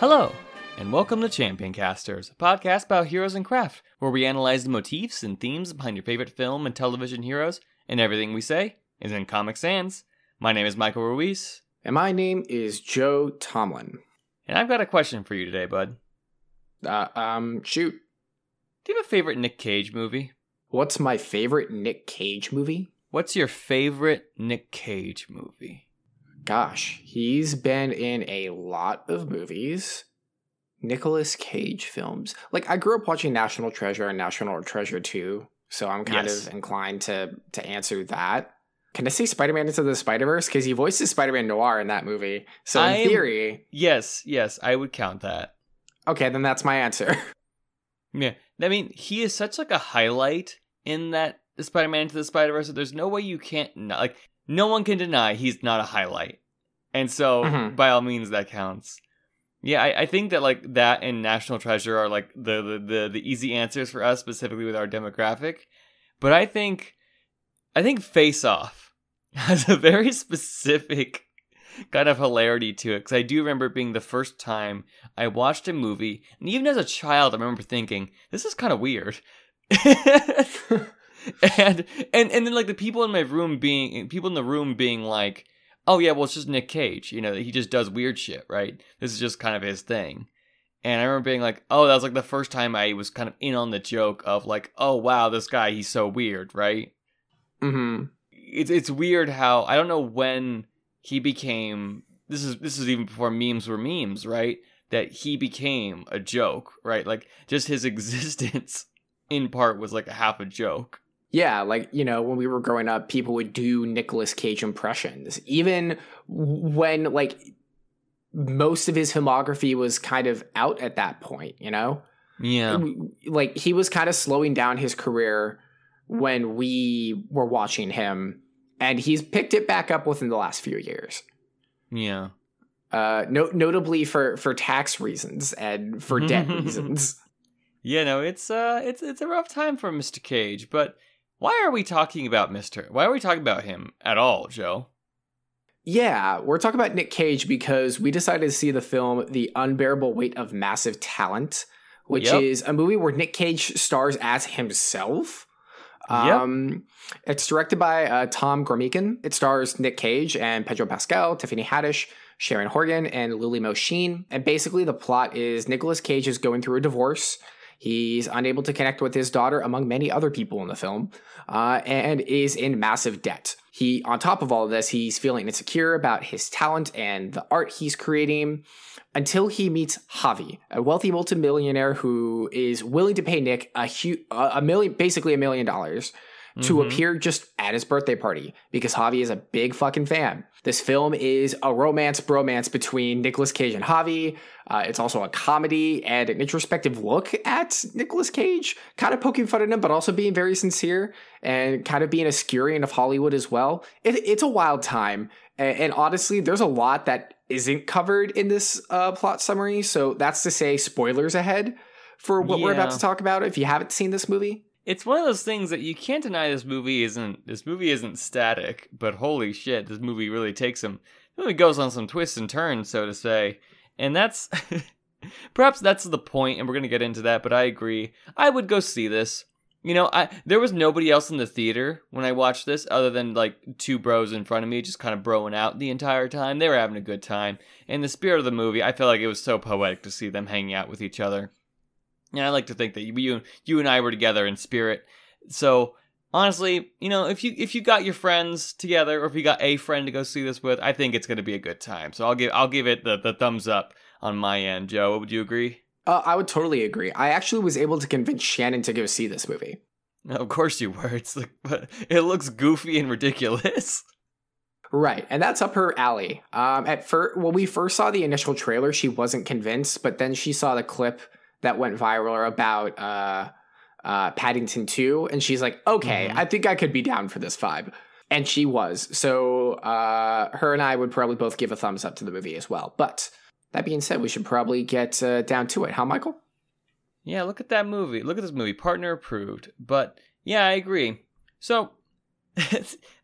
Hello, and welcome to Champion Casters, a podcast about heroes and craft, where we analyze the motifs and themes behind your favorite film and television heroes, and everything we say is in Comic Sans. My name is Michael Ruiz, And my name is Joe Tomlin. and I've got a question for you today, bud. Uh, um, shoot. Do you have a favorite Nick Cage movie? What's my favorite Nick Cage movie? What's your favorite Nick Cage movie? Gosh, he's been in a lot of movies. Nicolas Cage films. Like I grew up watching National Treasure and National Treasure 2, so I'm kind Yes. of inclined to to answer that. Can I say Spider-Man into the Spider-Verse? Because he voices Spider-Man Noir in that movie. So in I'm- theory, Yes, yes, I would count that. okay, then that's my answer. Yeah, I mean, he is such like a highlight in that Spider-Man into the Spider-Verse. that There's no way you can't not, like no one can deny he's not a highlight, and so Mhm. by all means that counts. Yeah, I, I think that like that and National Treasure are like the, the the the easy answers for us specifically with our demographic, but I think I think Face Off has a very specific kind of hilarity to it because I do remember it being the first time I watched a movie, and even as a child, I remember thinking this is kind of weird. and and and then like the people in my room being people in the room being like, oh yeah, well it's just Nick Cage, you know, he just does weird shit, right? This is just kind of his thing. And I remember being like, oh, that was like the first time I was kind of in on the joke of like, oh wow, this guy he's so weird, right? hmm it's it's weird how I don't know when he became this is this is even before memes were memes, right? That he became a joke, right? Like just his existence in part was like a half a joke. Yeah, like, you know, when we were growing up, people would do Nicolas Cage impressions. Even when, like, most of his filmography was kind of out at that point, you know? Yeah. Like, he was kind of slowing down his career when we were watching him, and he's picked it back up within the last few years. Yeah. Uh, no- notably for, for tax reasons and for debt reasons. Yeah, no, it's uh it's it's a rough time for Mr. Cage, but why are we talking about Mr. Why are we talking about him at all, Joe? Yeah, we're talking about Nick Cage because we decided to see the film The Unbearable Weight of Massive Talent, which Yep. is a movie where Nick Cage stars as himself. Yep. Um, it's directed by uh, Tom Gormican. It stars Nick Cage and Pedro Pascal, Tiffany Haddish, Sharon Horgan, and Lily Mo Sheen. And basically, the plot is Nicolas Cage is going through a divorce. He's unable to connect with his daughter, among many other people in the film, uh, and is in massive debt. He, on top of all of this, he's feeling insecure about his talent and the art he's creating until he meets Javi, a wealthy multimillionaire who is willing to pay Nick a hu- a a million, basically a million dollars to Mhm. appear just at his birthday party because Javi is a big fucking fan. This film is a romance bromance between Nicolas Cage and Javi. Uh, it's also a comedy and an introspective look at Nicolas Cage, kind of poking fun at him, but also being very sincere and kind of being a scurion of Hollywood as well. It, it's a wild time. And, and honestly, there's a lot that isn't covered in this uh, plot summary. So that's to say, spoilers ahead for what we're about to talk about if you haven't seen this movie. It's one of those things that you can't deny this movie isn't this movie isn't static, but holy shit, this movie really takes some it really goes on some twists and turns, so to say. And that's perhaps that's the point, and we're gonna get into that, but I agree. I would go see this. You know, I there was nobody else in the theater when I watched this other than like two bros in front of me just kind of broing out the entire time. They were having a good time. And the spirit of the movie, I felt like it was so poetic to see them hanging out with each other. And I like to think that you you and I were together in spirit. So honestly, you know, if you if you got your friends together or if you got a friend to go see this with, I think it's going to be a good time. So I'll give I'll give it the, the thumbs up on my end. Joe, would you agree? Uh, I would totally agree. I actually was able to convince Shannon to go see this movie. Of course you were. It's like it looks goofy and ridiculous. Right, and that's up her alley. Um, at first, when we first saw the initial trailer, she wasn't convinced, but then she saw the clip that went viral about uh, uh, Paddington Two, and she's like, "Okay, Mhm. I think I could be down for this vibe." And she was. So uh, her and I would probably both give a thumbs up to the movie as well. But that being said, we should probably get uh, down to it. How, Michael? Yeah, look at that movie. Look at this movie. Partner approved. But yeah, I agree. So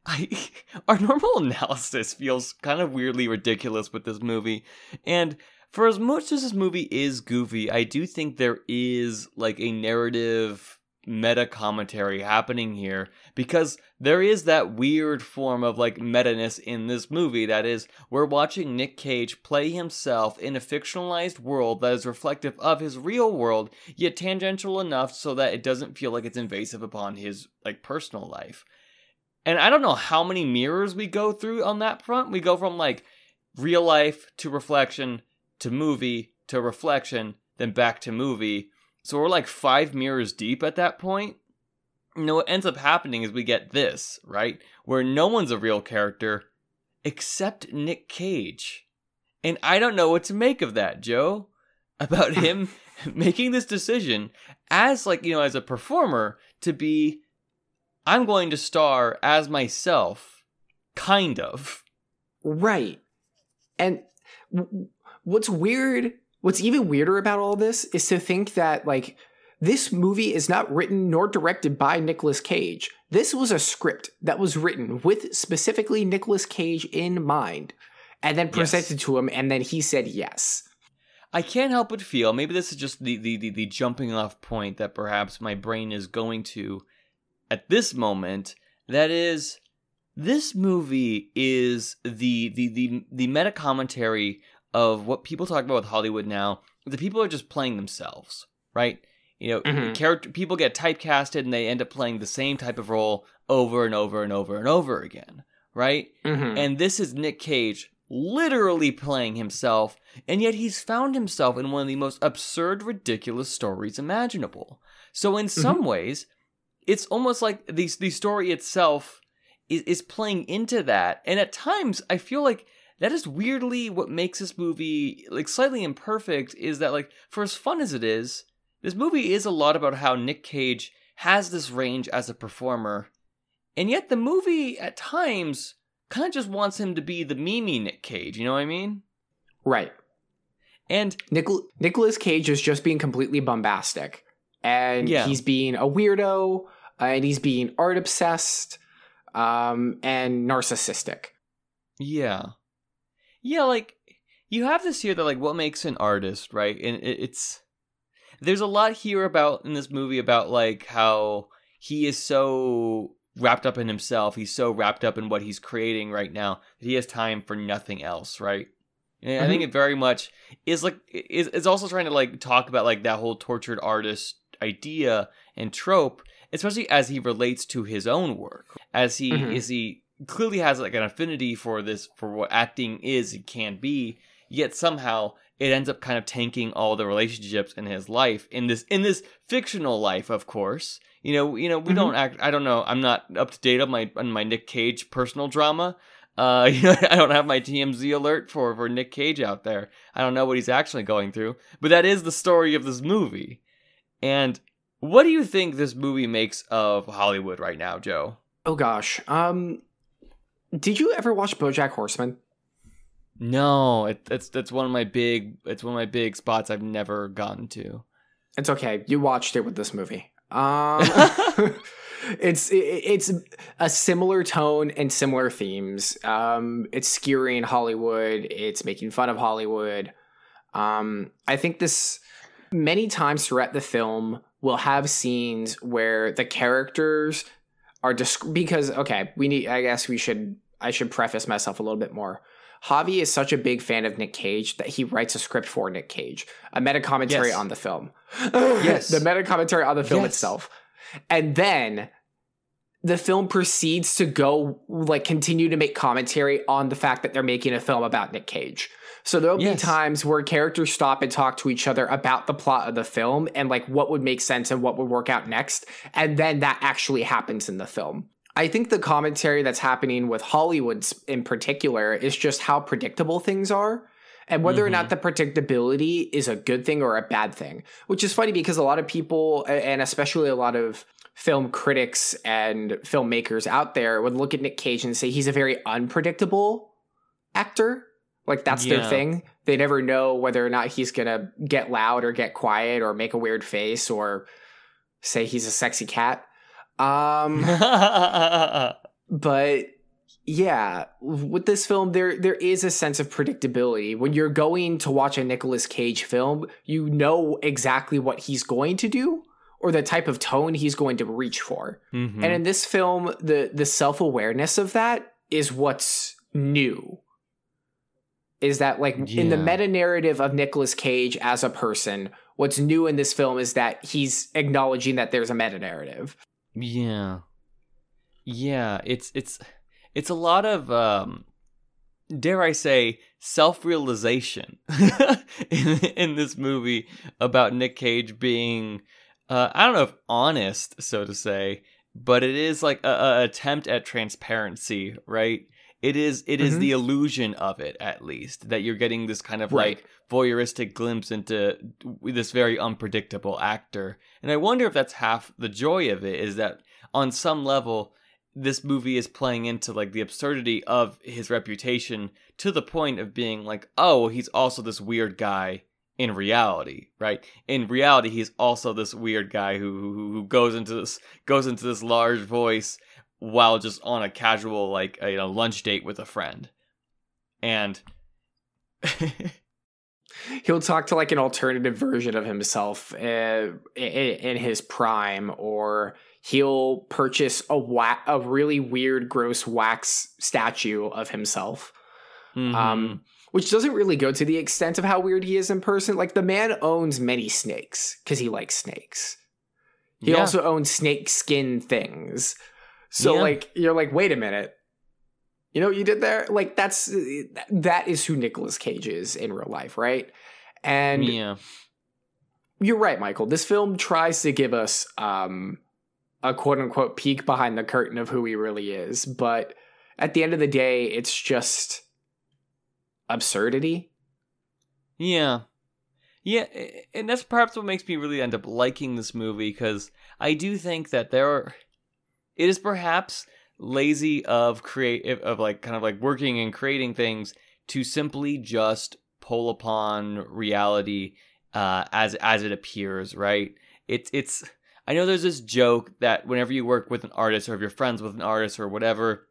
I our normal analysis feels kind of weirdly ridiculous with this movie. And for as much as this movie is goofy, I do think there is like a narrative meta commentary happening here because there is that weird form of like meta-ness in this movie that is we're watching Nick Cage play himself in a fictionalized world that is reflective of his real world yet tangential enough so that it doesn't feel like it's invasive upon his like personal life. And I don't know how many mirrors we go through on that front. We go from like real life to reflection to movie to reflection then back to movie so we're like five mirrors deep at that point. You know, what ends up happening is we get this, right? Where no one's a real character except Nick Cage. And I don't know what to make of that, Joe. About him making this decision as, like, you know, as a performer to be, I'm going to star as myself, kind of. Right. And what's weird What's even weirder about all this is to think that, like, this movie is not written nor directed by Nicolas Cage. This was a script that was written with specifically Nicolas Cage in mind and then presented yes. to him, and then he said yes. I can't help but feel maybe this is just the, the, the, the jumping off point that perhaps my brain is going to at this moment. That is, this movie is the the the, the meta commentary of what people talk about with Hollywood now. The people are just playing themselves, right? You know, mm-hmm. character people get typecasted and they end up playing the same type of role over and over and over and over again, right? Mm-hmm. And this is Nick Cage literally playing himself, and yet he's found himself in one of the most absurd, ridiculous stories imaginable. So in mm-hmm. some ways, it's almost like the the story itself is, is playing into that. And at times, I feel like that is weirdly what makes this movie like slightly imperfect is that like for as fun as it is this movie is a lot about how nick cage has this range as a performer and yet the movie at times kind of just wants him to be the mimi nick cage you know what i mean? Right. And Nicol- nicholas cage is just being completely bombastic and yeah. he's being a weirdo uh, and he's being art obsessed um, and narcissistic. Yeah yeah, like you have this here that like what makes an artist, right? And it, it's there's a lot here about in this movie about like how he is so wrapped up in himself. He's so wrapped up in what he's creating right now that he has time for nothing else, right? And mm-hmm. I think mm-hmm. it very much is like is is also trying to like talk about like that whole tortured artist idea and trope, especially as he relates to his own work. As he mm-hmm. is he clearly has like an affinity for this for what acting is and can be yet somehow it ends up kind of tanking all the relationships in his life in this in this fictional life of course. You know you know we mm-hmm. don't act i don't know i'm not up to date on my on my nick cage personal drama. Uh you know i don't have my tmz alert for for nick cage out there. I don't know what he's actually going through but that is the story of this movie. And what do you think this movie makes of hollywood right now joe? Oh gosh. Um did you ever watch BoJack Horseman? No, it, it's it's one of my big it's one of my big spots I've never gotten to. It's okay. You watched it with this movie. Um, it's it, it's a similar tone and similar themes. Um, it's skewering Hollywood. It's making fun of Hollywood. Um, I think this many times throughout the film will have scenes where the characters are disc- because okay, we need. I guess we should. I should preface myself a little bit more. Javi is such a big fan of Nick Cage that he writes a script for Nick Cage, a meta commentary yes. on the film. yes, the meta commentary on the film yes. itself, and then the film proceeds to go like continue to make commentary on the fact that they're making a film about Nick Cage. So there'll yes. be times where characters stop and talk to each other about the plot of the film and like what would make sense and what would work out next. And then that actually happens in the film. I think the commentary that's happening with Hollywood in particular is just how predictable things are and whether mm-hmm. or not mm-hmm. the predictability is a good thing or a bad thing. Which is funny because a lot of people, and especially a lot of film critics and filmmakers out there, would look at Nick Cage and say he's a very unpredictable actor. Like that's yeah. their thing. They never know whether or not he's gonna get loud or get quiet or make a weird face or say he's a sexy cat. Um, but yeah, with this film there there is a sense of predictability. When you're going to watch a Nicolas Cage film, you know exactly what he's going to do or the type of tone he's going to reach for. Mhm. And in this film, the the self-awareness of that is what's new. Is that like in the meta narrative of Nicolas Cage as a person, what's new in this film is that he's acknowledging that there's a meta narrative. Yeah. Yeah, it's it's it's a lot of um dare I say self-realization in in this movie about Nick Cage being uh I don't know if honest so to say, but it is like a, a attempt at transparency, right? It is it is Mhm. the illusion of it at least that you're getting this kind of Right. like voyeuristic glimpse into this very unpredictable actor. And I wonder if that's half the joy of it is that on some level this movie is playing into like the absurdity of his reputation to the point of being like, oh, he's also this weird guy in reality, right? In reality, he's also this weird guy who who, who goes into this goes into this large voice while just on a casual like a, you know lunch date with a friend, and He'll talk to like an alternative version of himself uh, in, in his prime, or he'll purchase a wa- a really weird, gross wax statue of himself. Mhm. um, which doesn't really go to the extent of how weird he is in person. Like the man owns many snakes because he likes snakes. He Yeah. also owns snake skin things. So Yeah. like you're like, wait a minute. You know what you did there? Like that's that is who Nicolas Cage is in real life, right? And yeah, you're right, Michael. This film tries to give us um, a quote unquote peek behind the curtain of who he really is, but at the end of the day, it's just absurdity. Yeah. Yeah, and that's perhaps what makes me really end up liking this movie because I do think that there are it is perhaps lazy of create of like kind of like working and creating things to simply just pull upon reality uh as as it appears, right? It's it's I know there's this joke that whenever you work with an artist or if you're friends with an artist or whatever,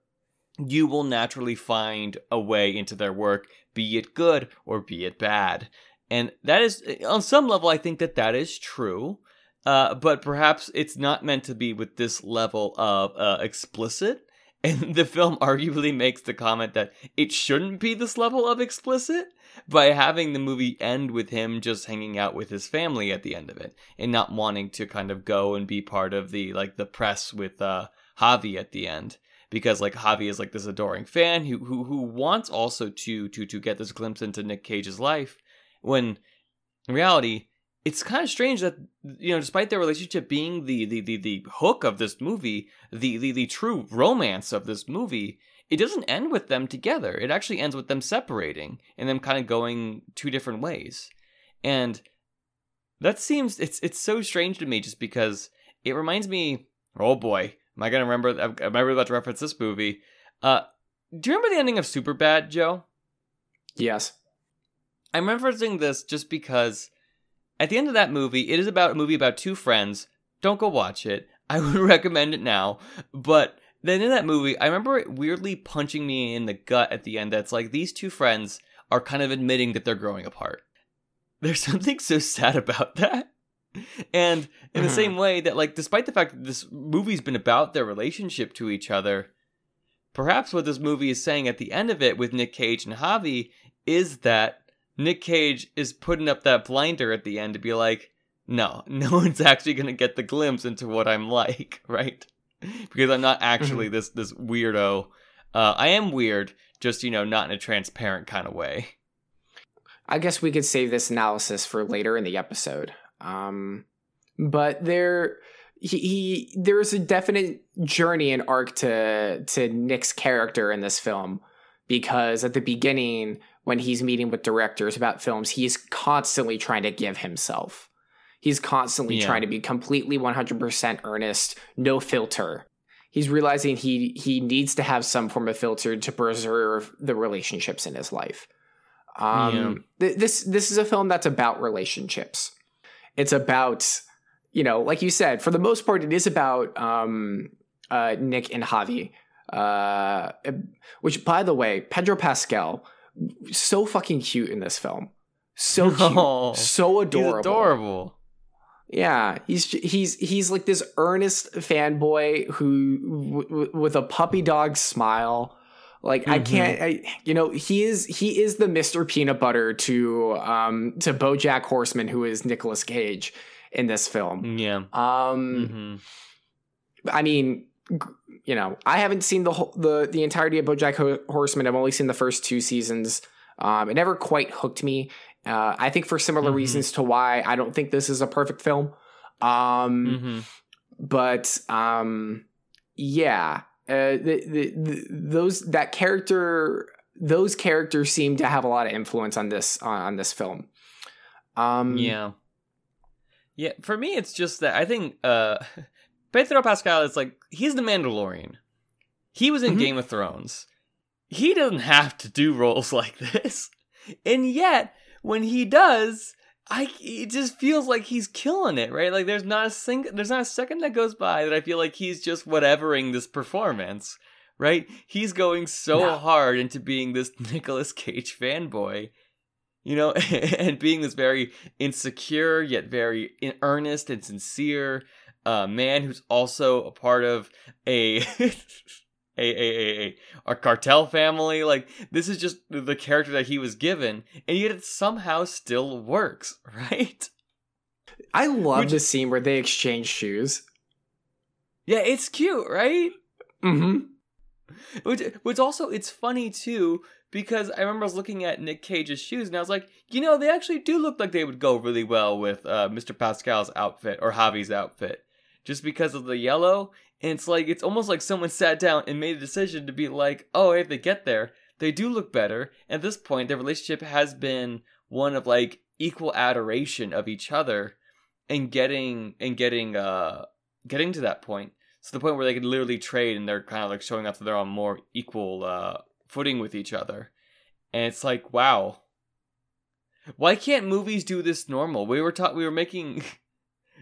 you will naturally find a way into their work, be it good or be it bad. And that is, on some level, I think that that is true. Uh, but perhaps it's not meant to be with this level of uh, explicit. And the film arguably makes the comment that it shouldn't be this level of explicit by having the movie end with him just hanging out with his family at the end of it and not wanting to kind of go and be part of the like the press with uh, Javi at the end because like Javi is like this adoring fan who who who wants also to to to get this glimpse into Nick Cage's life when in reality it's kind of strange that you know despite their relationship being the the the, the hook of this movie the, the the true romance of this movie it doesn't end with them together. It actually ends with them separating and them kind of going two different ways. And that seems it's it's so strange to me just because it reminds me oh boy am i gonna remember am i really about to reference this movie? Uh do you remember the ending of superbad joe? Yes. I'm referencing this just because at the end of that movie, it is about a movie about two friends. Don't go watch it. I would recommend it now. But then in that movie, I remember it weirdly punching me in the gut at the end that's like these two friends are kind of admitting that they're growing apart. There's something so sad about that. And in the Mhm. same way that like despite the fact that this movie's been about their relationship to each other, perhaps what this movie is saying at the end of it with Nick Cage and Javi is that Nick Cage is putting up that blinder at the end to be like, no, no one's actually going to get the glimpse into what I'm like, right? Because I'm not actually this this weirdo. Uh, I am weird, just you know, not in a transparent kind of way. I guess we could save this analysis for later in the episode. Um, but there, he, he there's a definite journey and arc to to Nick's character in this film because at the beginning, when he's meeting with directors about films, he's constantly trying to give himself. He's constantly Yeah. trying to be completely 100% earnest, no filter. He's realizing he he needs to have some form of filter to preserve the relationships in his life. Um, th- this this is a film that's about relationships. It's about you know, like you said, for the most part, it is about um, uh, Nick and Javi. Uh, which, by the way, Pedro Pascal, so fucking cute in this film. So cute, Oh, so adorable. Adorable. Yeah, he's he's he's like this earnest fanboy who w- w- with a puppy dog smile. Like I Mhm. can't, I, you know, he is he is the Mister Peanut Butter to um to BoJack Horseman, who is Nicolas Cage in this film. Yeah. Um, hmm I mean, you know, I haven't seen the whole, the the entirety of BoJack Horseman. I've only seen the first two seasons. Um, it never quite hooked me. Uh, I think for similar Mhm. reasons to why I don't think this is a perfect film. Um, hmm but um, yeah, uh, the, the, the, those that character those characters seem to have a lot of influence on this on, on this film. Um, Yeah. Yeah, for me it's just that I think uh Pedro Pascal is like he's the Mandalorian. He was in Mhm. Game of Thrones. He doesn't have to do roles like this. And yet, when he does, I it just feels like he's killing it, right? Like there's not a sing there's not a second that goes by that I feel like he's just whatevering this performance, right? He's going so No. hard into being this Nicolas Cage fanboy, you know, and being this very insecure yet very earnest and sincere uh, man who's also a part of a. A, a, a, a, a cartel family like this is just the character that he was given and yet it somehow still works right I love Which- the scene where they exchange shoes. yeah it's cute right Mm-hmm. which which also it's funny too because I remember I was looking at Nick Cage's shoes and I was like, you know, they actually do look like they would go really well with uh, Mr. Pascal's outfit or Javi's outfit, just because of the yellow. And it's like it's almost like someone sat down and made a decision to be like, oh, if they get there, they do look better. At this point, their relationship has been one of like equal adoration of each other, and getting and getting uh getting to that point. So the point where they can literally trade and they're kind of like showing off that they're on more equal uh, footing with each other. And it's like, wow. Why can't movies do this normal? We were taught we were making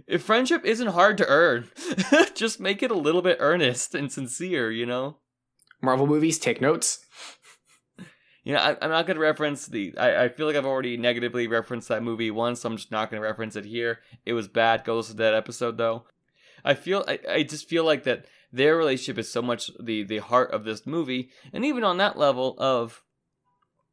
if friendship isn't hard to earn, just make it a little bit earnest and sincere, you know? Marvel movies take notes. You know, I, I'm not going to reference the. I, I feel like I've already negatively referenced that movie once, so I'm just not going to reference it here. It was bad. Go listen to that episode, though. I feel. I, I just feel like that their relationship is so much the the heart of this movie, and even on that level of,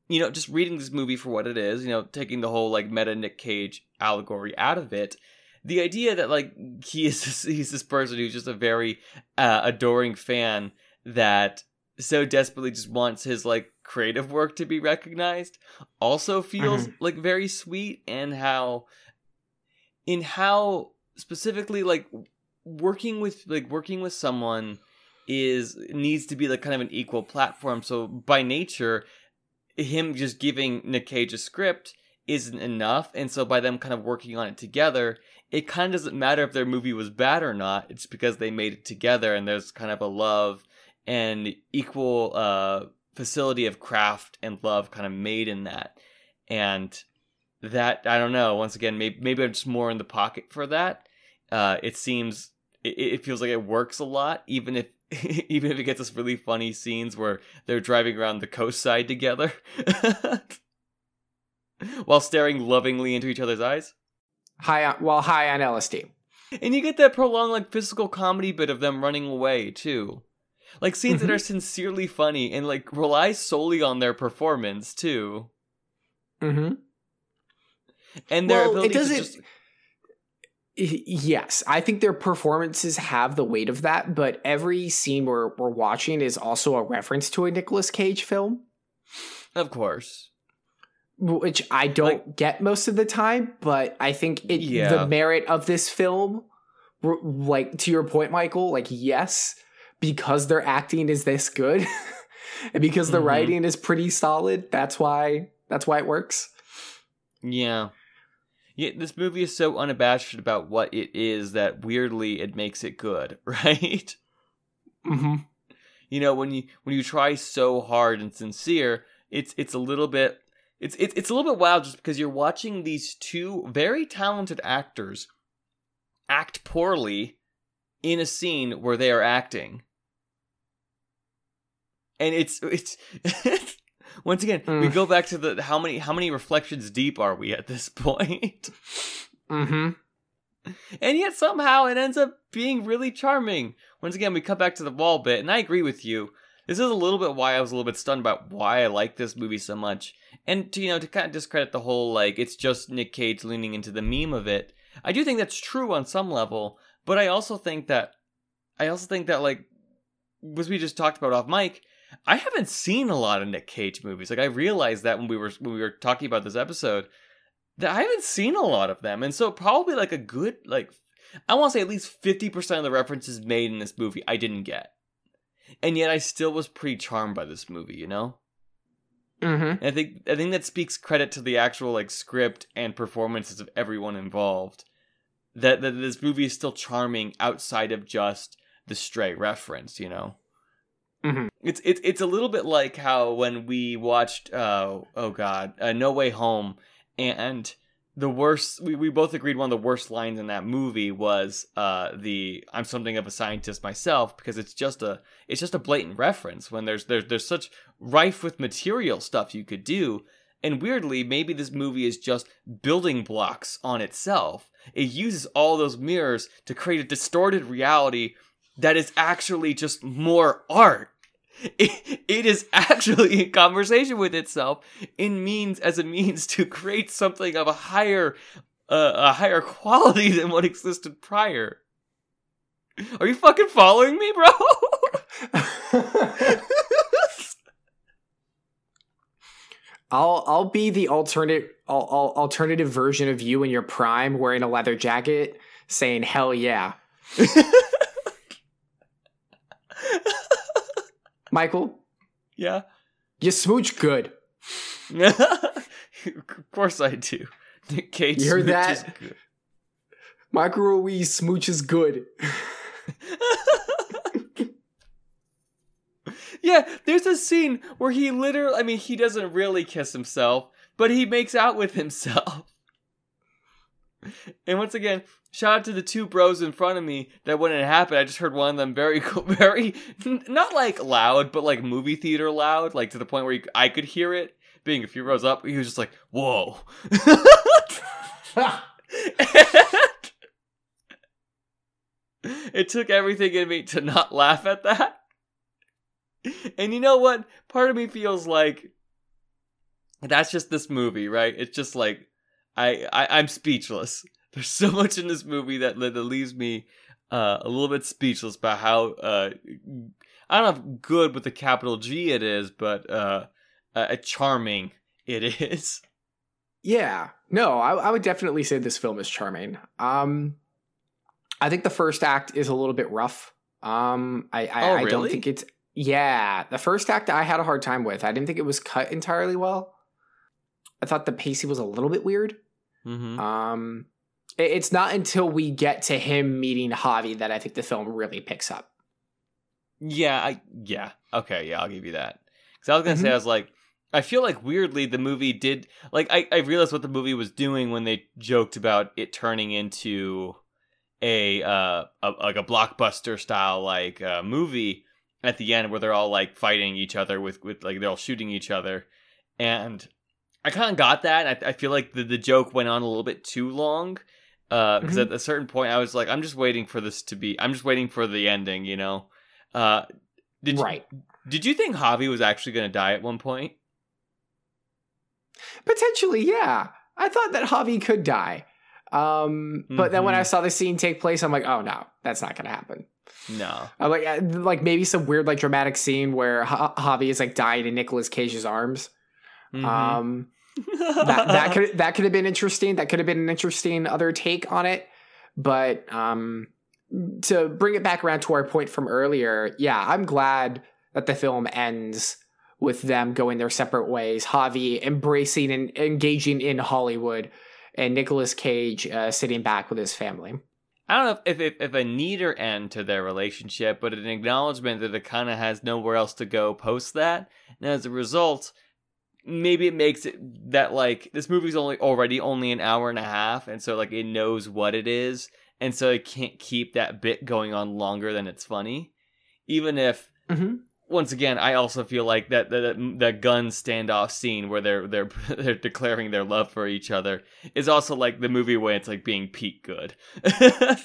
you know, just reading this movie for what it is, you know, taking the whole like meta Nick Cage allegory out of it. The idea that like he is this, he's this person who's just a very uh, adoring fan that so desperately just wants his like creative work to be recognized also feels like very sweet and how in how specifically like working with like working with someone is needs to be like kind of an equal platform. So by nature him just giving Nick Cage a script isn't enough and so by them kind of working on it together it kind of doesn't matter if their movie was bad or not it's because they made it together and there's kind of a love and equal uh facility of craft and love kind of made in that. And that i don't know once again maybe, maybe i'm just more in the pocket for that. Uh it seems it, it feels like it works a lot even if even if it gets us really funny scenes where they're driving around the coast side together while staring lovingly into each other's eyes High on, well, high on LSD. and you get that prolonged like physical comedy bit of them running away too like scenes that Mhm. are sincerely funny and like rely solely on their performance too Mm-hmm. and their Well, ability it doesn't. to just Yes, I think their performances have the weight of that, but every scene we're we're watching is also a reference to a Nicolas Cage film, of course which I don't Like- get most of the time. But I think it Yeah. the merit of this film, like to your point, Michael, like yes, because their acting is this good, and because the Mhm. writing is pretty solid. That's why that's why it works. yeah yeah this movie is so unabashed about what it is that weirdly it makes it good right Mm-hmm. you know when you when you try so hard and sincere it's it's a little bit it's it's, it's a little bit wild just because you're watching these two very talented actors act poorly in a scene where they are acting and it's it's once again we Mm. go back to the how many how many reflections deep are we at this point Mm-hmm. and yet somehow it ends up being really charming once again we come back to the wall bit and i agree with you this is a little bit why i was a little bit stunned about why i like this movie so much. And to you know to kind of discredit the whole like it's just nick cage leaning into the meme of it i do think that's true on some level but i also think that i also think that like was we just talked about off mic I haven't seen a lot of Nick Cage movies. Like I realized that when we were when we were talking about this episode, that I haven't seen a lot of them, and so probably like a good like I want to say at least fifty percent of the references made in this movie I didn't get, and yet I still was pretty charmed by this movie. You know, Mm-hmm. and I think I think that speaks credit to the actual like script and performances of everyone involved. That that this movie is still charming outside of just the stray reference. You know. Mhm. It's it's it's a little bit like how when we watched uh oh god uh, No Way Home and the worst we, we both agreed one of the worst lines in that movie was uh the I'm something of a scientist myself because it's just a it's just a blatant reference when there's there's there's such rife with material stuff you could do and weirdly maybe this movie is just building blocks on itself it uses all those mirrors to create a distorted reality that is actually just more art. It, it is actually in conversation with itself in means as a means to create something of a higher uh, a higher quality than what existed prior. Are you fucking following me, bro? I'll I'll be the alternate al- al- alternative version of you in your prime, wearing a leather jacket, saying "Hell yeah." Michael, yeah. you smooch good. of course I do. Nick Cage You heard that? good. Michael Ruiz smooches good. yeah, there's a scene where he literally, I mean, he doesn't really kiss himself, but he makes out with himself. And once again, shout out to the two bros in front of me that when it happened, I just heard one of them very, very, not like loud, but like movie theater loud, like to the point where you, I could hear it. Being a few rows up, he was just like, whoa. it took everything in me to not laugh at that. And you know what? Part of me feels like that's just this movie, right? It's just like I, I I'm speechless. There's so much in this movie that that leaves me uh, a little bit speechless about how uh, I don't know if good with the capital G it is, but uh, uh, charming it is. Yeah, no, I, I would definitely say this film is charming. Um, I think the first act is a little bit rough. Um, I I, Oh, I don't think it's yeah. The first act I had a hard time with. I didn't think it was cut entirely well. I thought the pacing was a little bit weird. Mm-hmm. Um, it- it's not until we get to him meeting Javi that I think the film really picks up. Yeah, I yeah. Okay, yeah, I'll give you that. Cuz I was going to say. I was like I feel like weirdly the movie did like I I realized what the movie was doing when they joked about it turning into a uh a, like a blockbuster style like uh movie at the end where they're all like fighting each other with with like they're all shooting each other and I kind of got that. I, I feel like the, the joke went on a little bit too long because Mhm. at a certain point I was like, I'm just waiting for this to be. I'm just waiting for the ending, you know. Uh, did you- right. did you think Javi was actually going to die at one point? Potentially, yeah. I thought that Javi could die. Um, but then when I Mhm. saw the scene take place, I'm like, oh no, that's not gonna happen. No. I'm like, uh, like maybe some weird, like dramatic scene where ha- Javi is like dying in Nicolas Cage's arms. Mhm. Um, that that could that could have been interesting. That could have been an interesting other take on it. But um, to bring it back around to our point from earlier, yeah, I'm glad that the film ends with them going their separate ways. Javi embracing and engaging in Hollywood, and Nicolas Cage uh, sitting back with his family. I don't know if, if if a neater end to their relationship, but an acknowledgement that it kind of has nowhere else to go post that, and as a result, maybe it makes it that like this movie's only already only an hour and a half, and so like it knows what it is, and so it can't keep that bit going on longer than it's funny, even if Mm-hmm. once again, I also feel like that that that gun standoff scene where they're they're they're declaring their love for each other is also like the movie where it's like being peak good,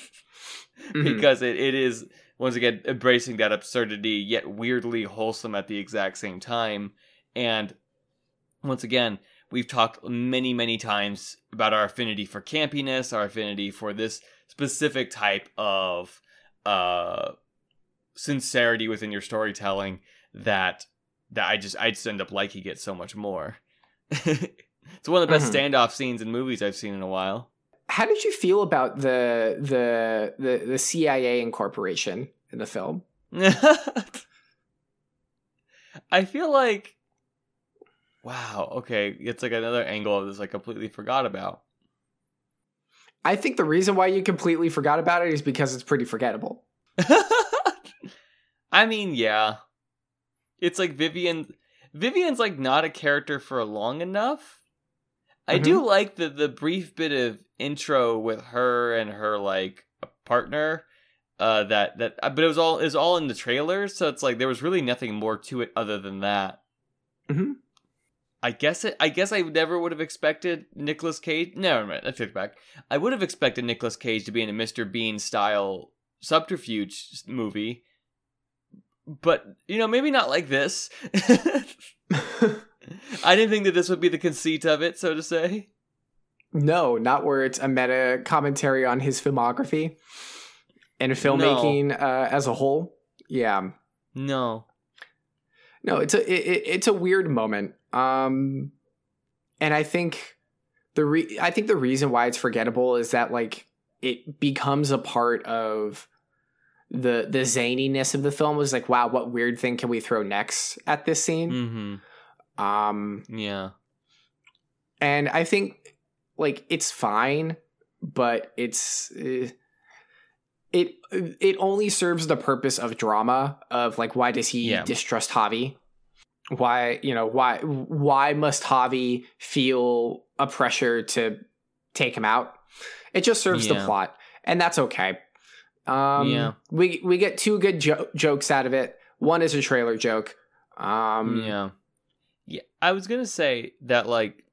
Mm-hmm. because it, it is once again embracing that absurdity yet weirdly wholesome at the exact same time. And once again, we've talked many many times about our affinity for campiness, our affinity for this specific type of uh sincerity within your storytelling that that I just I just end up liking it so much more. it's one of the best Mhm. standoff scenes in movies I've seen in a while. How did you feel about the the the, the CIA incorporation in the film? I feel like wow, okay, it's like another angle of this I completely forgot about. I think the reason why you completely forgot about it is because it's pretty forgettable. I mean, yeah. It's like Vivian Vivian's like not a character for long enough. I do like the the brief bit of intro with her and her like partner uh that that uh, but it was all is all in the trailer so it's like there was really nothing more to it other than that Mhm. I guess it i guess i never would have expected Nicolas cage never mind i take it back i would have expected Nicolas cage to be in a mr bean style subterfuge movie but you know maybe not like this i didn't think that this would be the conceit of it so to say no, not where it's a meta commentary on his filmography and filmmaking uh, as a whole. Yeah. no No, it's a it, it's a weird moment. Um and I think the re- I think the reason why it's forgettable is that like it becomes a part of the the zaniness of the film was like wow what weird thing can we throw next at this scene? Mm-hmm. Um yeah. and i think like it's fine but it's uh, it it only serves the purpose of drama of like why does he Yeah. distrust Javi why you know why why must Javi feel a pressure to take him out it just serves the plot and that's okay um Yeah. we we get two good jo- jokes out of it one is a trailer joke um yeah. Yeah. I was going to say that, like,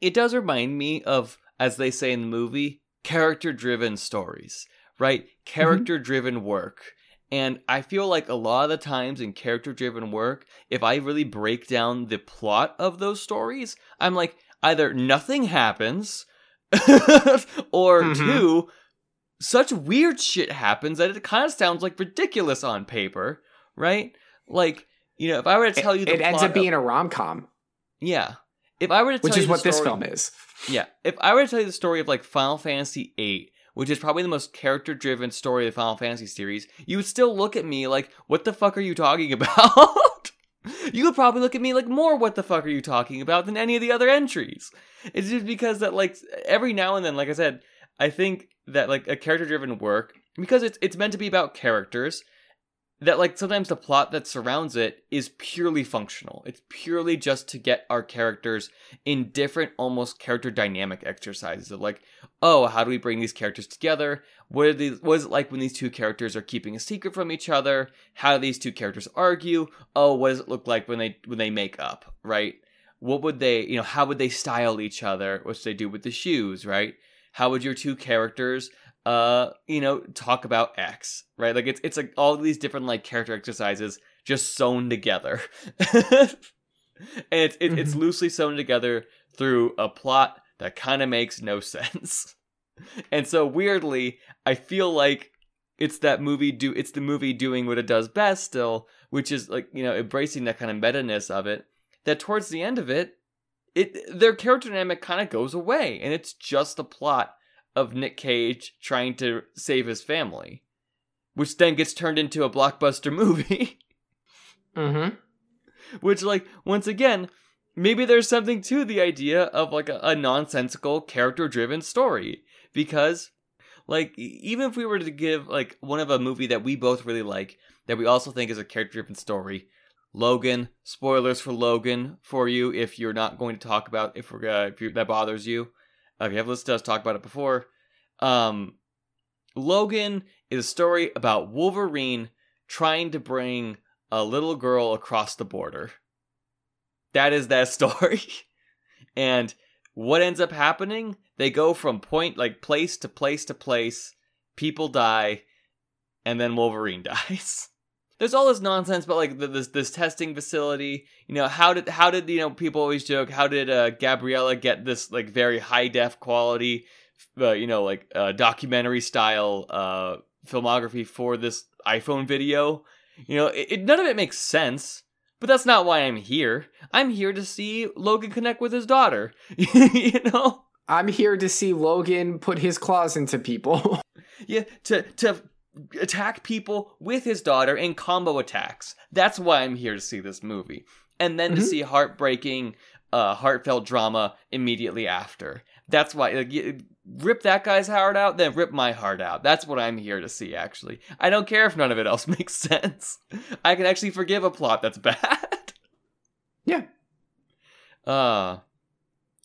it does remind me of, as they say in the movie, character driven stories, right? Character driven work. And I feel like a lot of the times in character driven work, if I really break down the plot of those stories, I'm like, either nothing happens, or Mhm. two, such weird shit happens that it kind of sounds like ridiculous on paper, right? Like, you know, if I were to it, tell you the it ends up being of, a rom-com yeah, if I were to tell which you is the what this film is yeah, if I were to tell you the story of like Final Fantasy VIII, which is probably the most character-driven story of the Final Fantasy series, you would still look at me like, "What the fuck are you talking about?" you would probably look at me like more, "What the fuck are you talking about?" than any of the other entries. It's just because that like every now and then, like I said, I think that like a character-driven work because it's it's meant to be about characters that like sometimes the plot that surrounds it is purely functional. It's purely just to get our characters in different almost character dynamic exercises of like, oh, how do we bring these characters together? What are these what is it like when these two characters are keeping a secret from each other? How do these two characters argue? Oh, what does it look like when they when they make up, right? What would they, you know, how would they style each other? What should they do with the shoes, right? How would your two characters uh, you know, talk about X, right? Like it's it's like all these different like character exercises just sewn together. and it's it, it's loosely sewn together through a plot that kind of makes no sense. and so weirdly, I feel like it's that movie do it's the movie doing what it does best still, which is like, you know, embracing that kind of meta-ness of it. That towards the end of it, it their character dynamic kind of goes away and it's just the plot of Nick Cage trying to save his family, which then gets turned into a blockbuster movie. mm-hmm. which, like, once again, maybe there's something to the idea of like a, a nonsensical character driven story because like even if we were to give like one of a movie that we both really like that we also think is a character driven story logan spoilers for logan for you if you're not going to talk about if we're uh, if that bothers you if you have listened to us talk about it before um logan is a story about wolverine trying to bring a little girl across the border. That is that story. and what ends up happening? They go from point like place to place to place. People die, and then Wolverine dies. There's all this nonsense about like the, this this testing facility. You know how did how did you know people always joke how did uh, Gabriella get this like very high def quality, uh, you know like uh, documentary style uh, filmography for this iPhone video? You know it, it, none of it makes sense. But that's not why I'm here. I'm here to see Logan connect with his daughter. you know? I'm here to see Logan put his claws into people. yeah, to to attack people with his daughter in combo attacks. That's why I'm here to see this movie. And then mm-hmm. to see heartbreaking, uh, heartfelt drama immediately after. That's why like, rip that guy's heart out, then rip my heart out. That's what I'm here to see. Actually, I don't care if none of it else makes sense. I can actually forgive a plot that's bad. Yeah. Uh,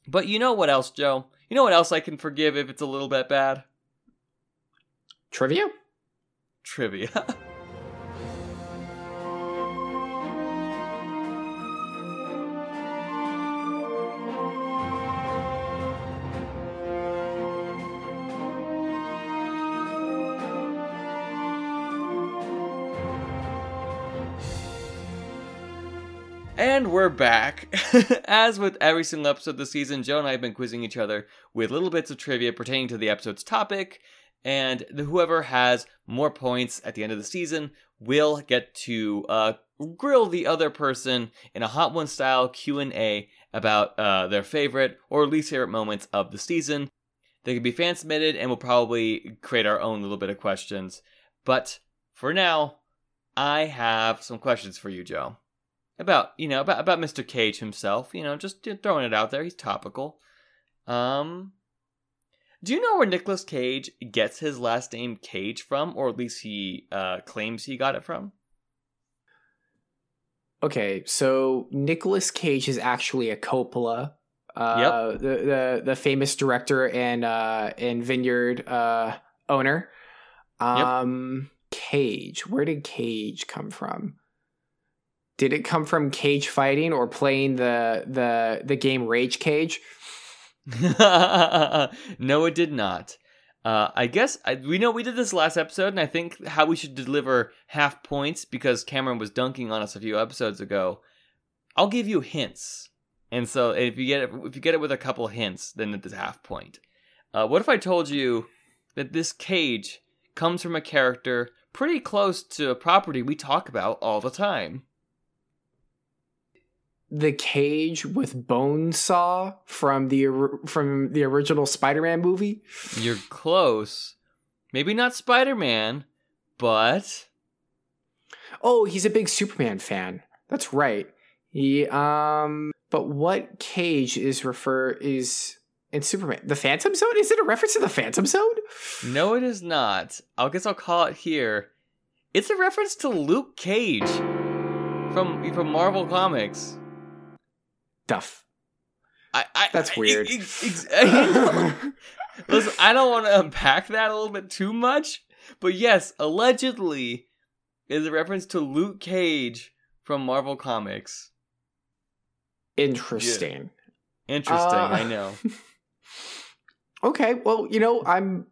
but you know what else, Joe? You know what else I can forgive if it's a little bit bad? Trivia? Trivia. And we're back. As with every single episode this season, Joe and I have been quizzing each other with little bits of trivia pertaining to the episode's topic, and whoever has more points at the end of the season will get to uh, grill the other person in a Hot One style Q&A about uh, their favorite or least favorite moments of the season. They can be fan submitted, and we'll probably create our own little bit of questions. But for now, I have some questions for you, Joe about you know about about Mr. Cage himself. You know, just throwing it out there. He's topical. Um, do you know where Nicolas Cage gets his last name Cage from, or at least he uh, claims he got it from? Okay, so Nicolas Cage is actually a Coppola, uh, yep. the, the the famous director and uh, and Vineyard uh, owner. Um, yep. Cage, where did Cage come from? Did it come from cage fighting or playing the the the game Rage Cage? no, it did not. Uh, I guess I, we know we did this last episode, and I think how we should deliver half points because Cameron was dunking on us a few episodes ago. I'll give you hints, and so if you get it, if you get it with a couple hints, then it is half point. Uh, what if I told you that this cage comes from a character pretty close to a property we talk about all the time? The cage with Bonesaw from the from the original Spider-Man movie? You're close. Maybe not Spider-Man, but Oh, he's a big Superman fan. That's right. He um but what cage is refer is in Superman? The Phantom Zone? Is it a reference to the Phantom Zone? No, it is not. I guess I'll call it here. It's a reference to Luke Cage from from Marvel Comics stuff. I, I that's weird. I, I, Listen, I don't want to unpack that a little bit too much, but yes, allegedly is a reference to Luke Cage from Marvel Comics. Interesting. Yeah. Interesting, uh, I know. okay, well, you know, I'm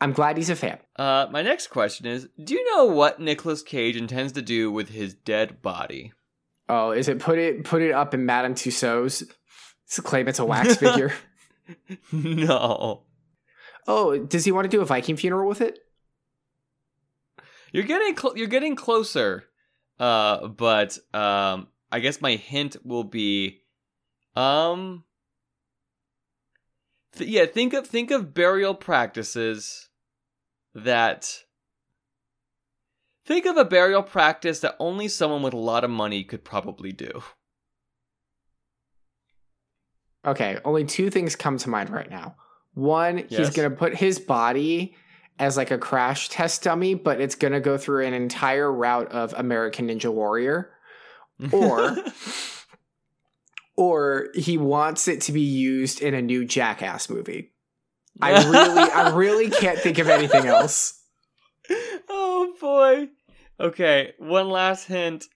I'm glad he's a fan. Uh, my next question is: Do you know what Nicolas Cage intends to do with his dead body? Oh, is it put it put it up in Madame Tussauds to claim it's a wax figure? no. Oh, does he want to do a Viking funeral with it? You're getting cl- you're getting closer. Uh, but um, I guess my hint will be, um, th- yeah, think of think of burial practices that Think of a burial practice that only someone with a lot of money could probably do. Okay, only two things come to mind right now. One, yes. he's going to put his body as like a crash test dummy, but it's going to go through an entire route of American Ninja Warrior. Or or he wants it to be used in a new Jackass movie. I really I really can't think of anything else. Oh boy. Okay, one last hint.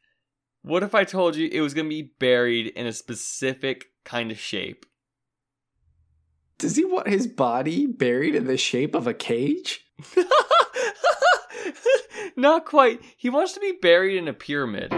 What if I told you it was going to be buried in a specific kind of shape? Does he want his body buried in the shape of a cage? Not quite. He wants to be buried in a pyramid.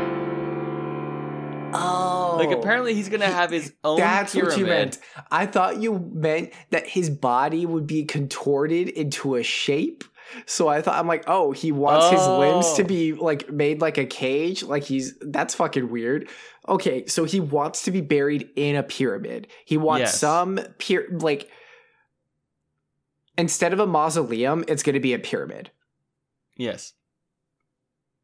Oh, Like apparently he's gonna have his own That's pyramid. what you meant. I thought you meant that his body would be contorted into a shape. So I thought I'm like, oh, he wants his limbs to Oh. be like made like a cage. Like he's that's fucking weird. Okay, so he wants to be buried in a pyramid. He wants Yes. some pyr like instead of a mausoleum, it's going to be a pyramid. Yes.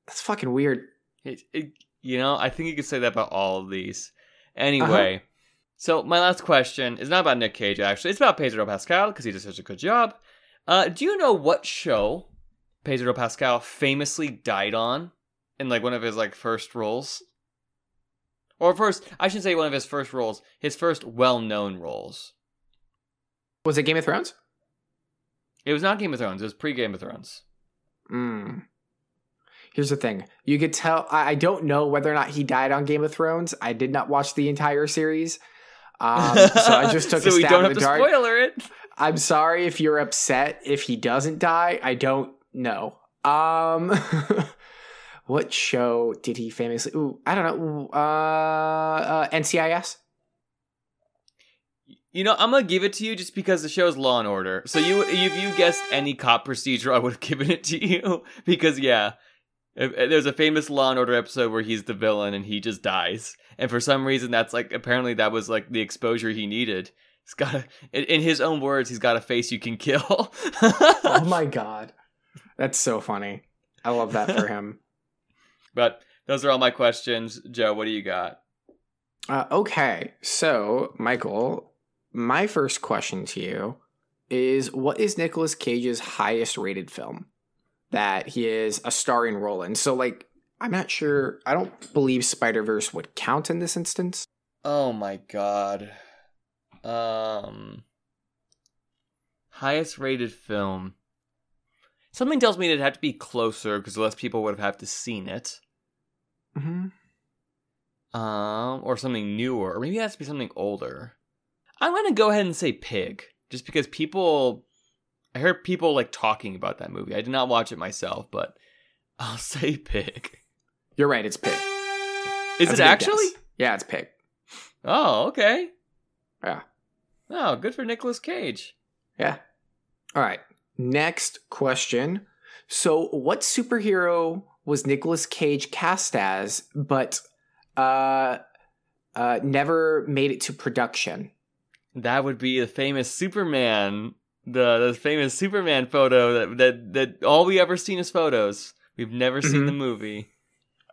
That's fucking weird. It, it, you know, I think you could say that about all of these. Uh-huh. Anyway, so my last question is not about Nick Cage, actually. It's about Pedro Pascal because he does such a good job. Uh, do you know what show Pedro Pascal famously died on in like one of his like first roles? Or first, I should say one of his first roles, his first well-known roles. Was it Game of Thrones? It was not Game of Thrones. It was pre-Game of Thrones. Mm. Here's the thing. You could tell I, I don't know whether or not he died on Game of Thrones. I did not watch the entire series. Um, so I just took so a we don't in have the to dark. spoiler it. I'm sorry if you're upset if he doesn't die. I don't know. Um what show did he famously Ooh, I don't know. Uh, uh NCIS? You know, I'm gonna give it to you just because the show's Law and Order. So you, if you guessed any cop procedure, I would have given it to you because yeah, there's a famous Law and Order episode where he's the villain and he just dies, and for some reason that's like apparently that was like the exposure he needed. He's got a, in his own words, he's got a face you can kill. Oh my god. That's so funny. I love that for him. but those are all my questions, Joe. What do you got? Uh, okay, so Michael, my first question to you is: What is Nicolas Cage's highest rated film that he is a starring role in? So, like, I'm not sure. I don't believe Spider Verse would count in this instance. Oh my god. Um highest rated film. Something tells me it'd have to be closer because less people would have had to seen it. Mm-hmm. Um or something newer. Or maybe it has to be something older. I'm gonna go ahead and say Pig. Just because people I heard people like talking about that movie. I did not watch it myself, but I'll say Pig. You're right. It's Pig. Is That's it actually? guess. Yeah, it's Pig. Oh, okay. Yeah. Oh, good for Nicolas Cage. Yeah. All right. Next question. So, what superhero was Nicolas Cage cast as, but uh, uh, never made it to production? That would be the famous Superman, the the famous Superman photo that that that all we ever seen is photos. We've never seen the movie.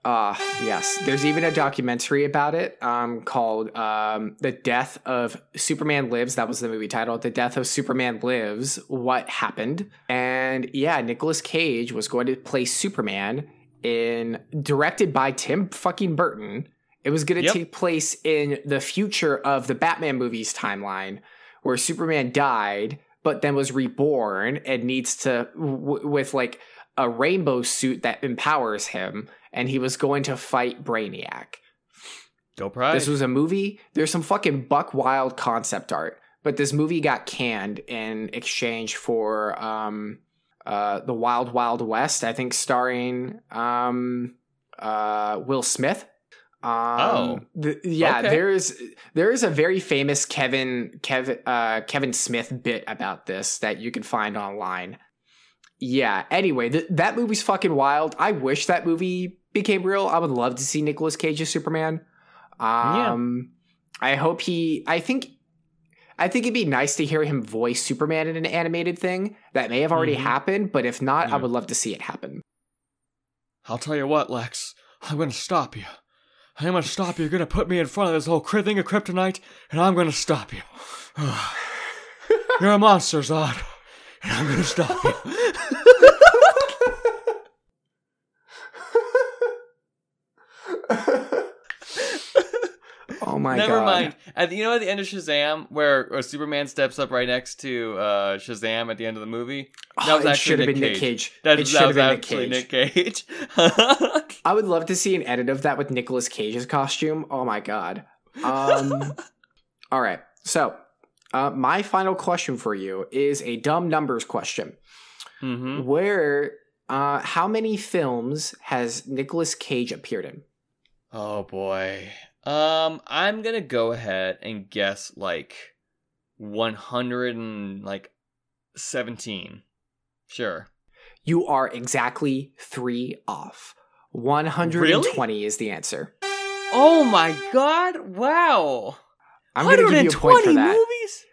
Uh, yes. There's even a documentary about it um, called um, The Death of Superman Lives. That was the movie title. The Death of Superman Lives What Happened. And yeah, Nicolas Cage was going to play Superman in directed by Tim fucking Burton. It was going to Yep. take place in the future of the Batman movies timeline where Superman died but then was reborn and needs to w- with like a rainbow suit that empowers him and he was going to fight Brainiac. Go Pride. This was a movie. There's some fucking buck wild concept art, but this movie got canned in exchange for um uh the Wild Wild West, I think starring um uh Will Smith. Um, Oh. yeah, Okay. there's there is a very famous Kevin Kevin uh Kevin Smith bit about this that you can find online. Yeah. Anyway, th- that movie's fucking wild. I wish that movie became real. I would love to see Nicolas Cage as Superman. Um, I hope he. I think. I think it'd be nice to hear him voice Superman in an animated thing. That may have already Mhm. happened, but if not, I would love to see it happen. I'll tell you what, Lex. I'm gonna stop you. I'm gonna stop you. You're gonna put me in front of this whole thing of kryptonite, and I'm gonna stop you. You're a monster, Zod. And I'm gonna stop you. oh my Never god. Never mind. At the, you know at the end of Shazam, where, where Superman steps up right next to uh, Shazam at the end of the movie. That Oh, was it actually should have Nick been Nick Cage. Cage. That, it should have been Nick Cage. Nick Cage. I would love to see an edit of that with Nicolas Cage's costume. Oh my god. Um, all right. So, uh, my final question for you is a dumb numbers question. hmm Where, uh, how many films has Nicolas Cage appeared in? Oh boy. Um, I'm gonna go ahead and guess like 100 and like 17. Sure. You are exactly three off. 120 is the answer. Oh my god! Wow. I'm going to give you a point for 120 that. movies.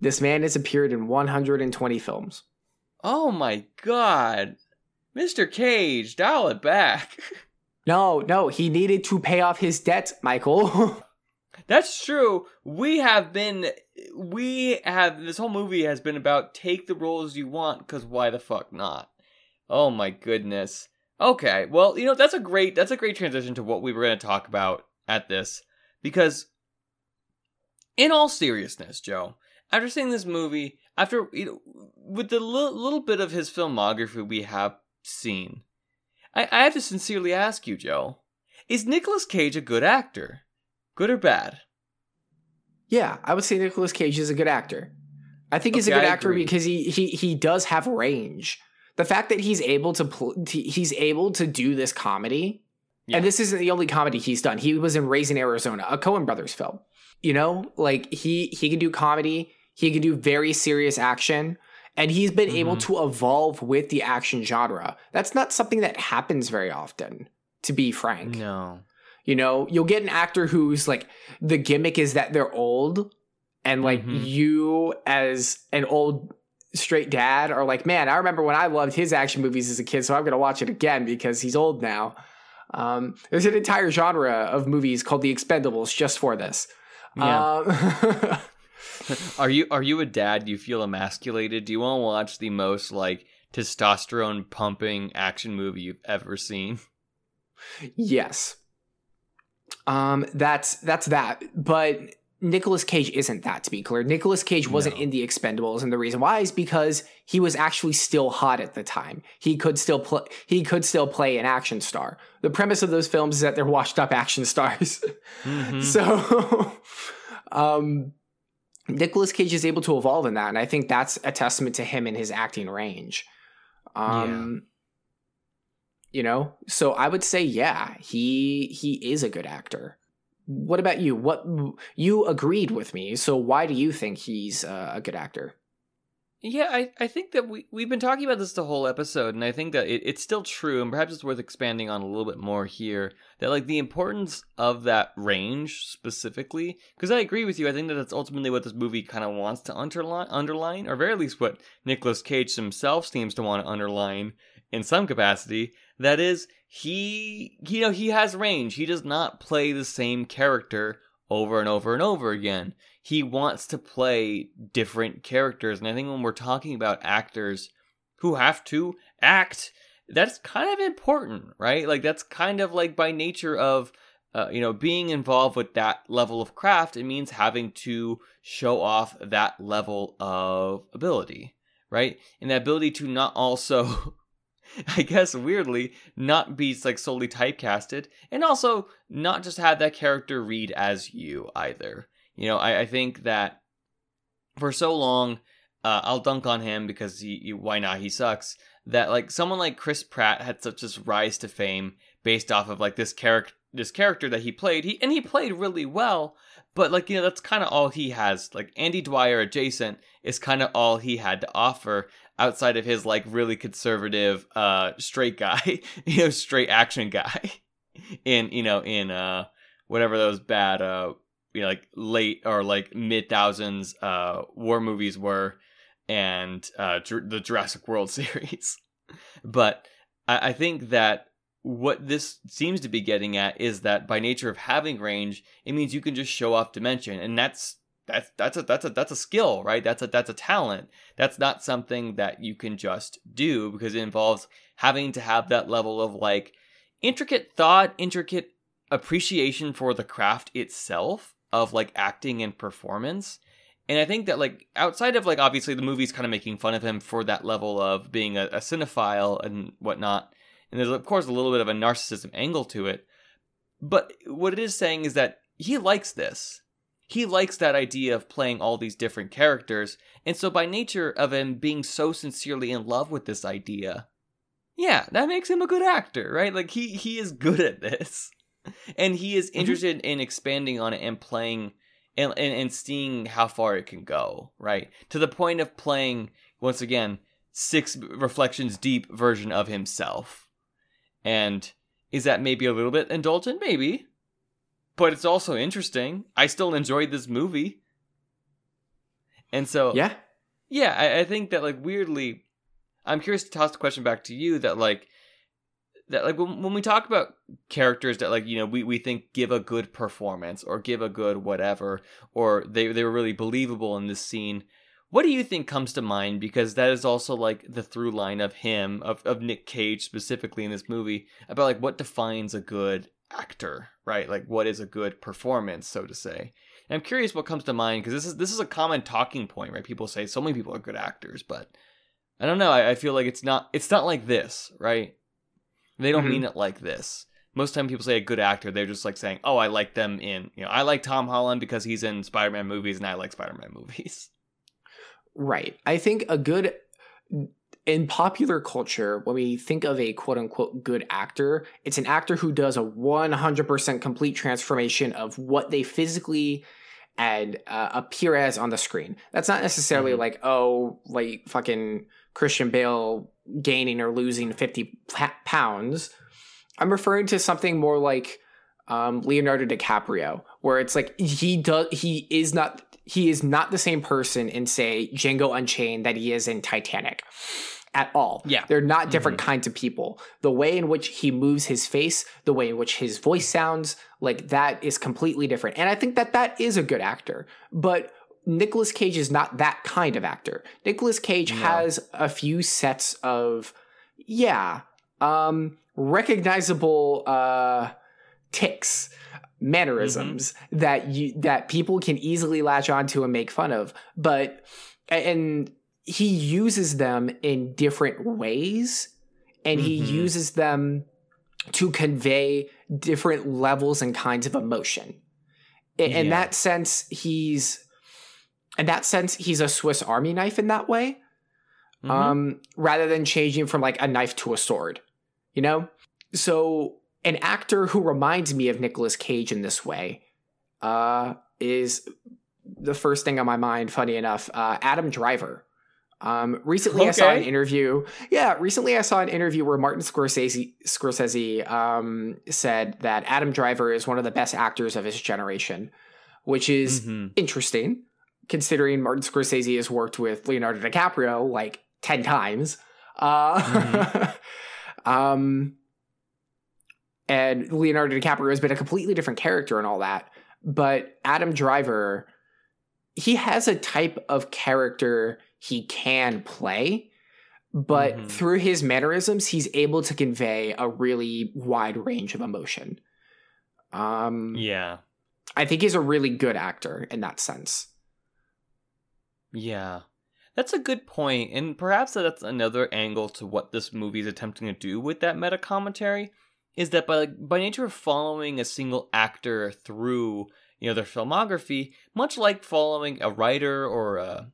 This man has appeared in 120 films. Oh my god. Mr. Cage, dial it back. No, no, he needed to pay off his debt, Michael. That's true. We have been we have this whole movie has been about take the roles you want cuz why the fuck not. Oh my goodness. Okay. Well, you know, that's a great that's a great transition to what we were going to talk about at this because in all seriousness, Joe, after seeing this movie, after you know, with the li- little bit of his filmography we have seen, I, I have to sincerely ask you, Joe, is Nicolas Cage a good actor? Good or bad? yeah, I would say Nicolas Cage is a good actor. I think he's a good I actor agree. because he he he does have range. The fact that he's able to pl- he's able to do this comedy, Yeah. and this isn't the only comedy he's done. He was in Raising Arizona, a Coen Brothers film. You know, like he he can do comedy, he can do very serious action, and he's been able Mhm. to evolve with the action genre. That's not something that happens very often, to be frank. No. You know, you'll get an actor who's like the gimmick is that they're old, and like Mhm. you as an old straight dad are like, man, I remember when I loved his action movies as a kid, so I'm gonna watch it again because he's old now. Um, there's an entire genre of movies called The Expendables just for this. Yeah. Um, are you are you a dad? Do you feel emasculated? Do you want to watch the most like testosterone pumping action movie you've ever seen? yes. Um, that's that's that. But Nicolas Cage isn't that, to be clear. Nicolas Cage wasn't No. in the Expendables, and the reason why is because he was actually still hot at the time. He could still play. He could still play an action star. The premise of those films is that they're washed up action stars. Mhm. So, um, Nicolas Cage is able to evolve in that, and I think that's a testament to him and his acting range. Um, you know, so I would say, yeah, he he is a good actor. What about you? What you agreed with me? So why do you think he's uh, a good actor? Yeah, I, I think that we, we've been talking about this the whole episode, and I think that it, it's still true, and perhaps it's worth expanding on a little bit more here. That, like, the importance of that range specifically, because I agree with you, I think that that's ultimately what this movie kind of wants to underline, underline, or very least what Nicolas Cage himself seems to want to underline in some capacity. That is, he, you know, he has range. He does not play the same character over and over and over again he wants to play different characters. And I think when we're talking about actors who have to act, that's kind of important, right? Like that's kind of like by nature of uh, you know being involved with that level of craft. It means having to show off that level of ability, right? And the ability to not also. I guess weirdly, not be like solely typecasted, and also not just have that character read as you either. You know, I, I think that for so long, uh, I'll dunk on him because he, he, why not? He sucks. That like someone like Chris Pratt had such this rise to fame based off of like this character, this character that he played. He and he played really well, but like you know that's kind of all he has. Like Andy Dwyer adjacent is kind of all he had to offer outside of his like really conservative, uh, straight guy, you know, straight action guy in you know in uh whatever those bad uh you know, like late or like mid thousands uh war movies were and uh the Jurassic World series. but I-, I think that what this seems to be getting at is that by nature of having range, it means you can just show off dimension, and that's that's that's a that's a that's a skill, right? That's a that's a talent. That's not something that you can just do because it involves having to have that level of like intricate thought, intricate appreciation for the craft itself of like acting and performance. And I think that like outside of like obviously the movie's kind of making fun of him for that level of being a, a cinephile and whatnot. And there's of course a little bit of a narcissism angle to it. But what it is saying is that he likes this. He likes that idea of playing all these different characters. And so by nature of him being so sincerely in love with this idea, yeah, that makes him a good actor, right? Like he he is good at this. And he is Mm-hmm. interested in expanding on it and playing and, and and seeing how far it can go, right? To the point of playing once again six reflections deep version of himself. And is that maybe a little bit indulgent? Maybe. But it's also interesting. I still enjoyed this movie. And so Yeah. yeah, I, I think that like weirdly, I'm curious to toss the question back to you that like that like when, when we talk about characters that like you know we, we think give a good performance or give a good whatever or they they were really believable in this scene. What do you think comes to mind? Because that is also like the through line of him of of Nick Cage specifically in this movie about like what defines a good actor, right? Like what is a good performance, so to say. And I'm curious what comes to mind because this is this is a common talking point, right? People say so many people are good actors, but I don't know. I, I feel like it's not it's not like this, right? They don't Mhm. mean it like this. Most time people say a good actor, they're just like saying, "Oh, I like them in you know I like Tom Holland because he's in Spider-Man movies, and I like Spider-Man movies." Right. I think a good in popular culture, when we think of a quote unquote good actor, it's an actor who does a 100% complete transformation of what they physically and uh, appear as on the screen. That's not necessarily Mhm. like, oh, like fucking Christian Bale gaining or losing 50 pounds. I'm referring to something more like um, Leonardo DiCaprio, where it's like he does he is not he is not the same person in say Django Unchained that he is in Titanic at all. Yeah. They're not different kinds of people. The way in which he moves his face, the way in which his voice sounds, like that is completely different. And I think that that is a good actor. But Nicolas Cage is not that kind of actor. Nicolas Cage No. has a few sets of yeah, um recognizable uh ticks mannerisms that you that people can easily latch onto and make fun of but and he uses them in different ways and he Mhm. uses them to convey different levels and kinds of emotion in, in that sense he's in that sense he's a swiss army knife in that way Mhm. um, rather than changing from like a knife to a sword, you know? So an actor who reminds me of Nicolas Cage in this way uh, is the first thing on my mind, funny enough, uh, Adam Driver. Um, recently, I saw an interview. Yeah, recently I saw an interview where Martin Scorsese, Scorsese um, said that Adam Driver is one of the best actors of his generation, which is Mhm. interesting considering Martin Scorsese has worked with Leonardo DiCaprio like 10 times. Uh, um, and Leonardo DiCaprio has been a completely different character and all that. But Adam Driver, he has a type of character he can play. But Mhm. through his mannerisms, he's able to convey a really wide range of emotion. Um, yeah, I think he's a really good actor in that sense. yeah. That's a good point, and perhaps that's another angle to what this movie is attempting to do with that meta commentary. Is that by by nature of following a single actor through you know their filmography, much like following a writer or a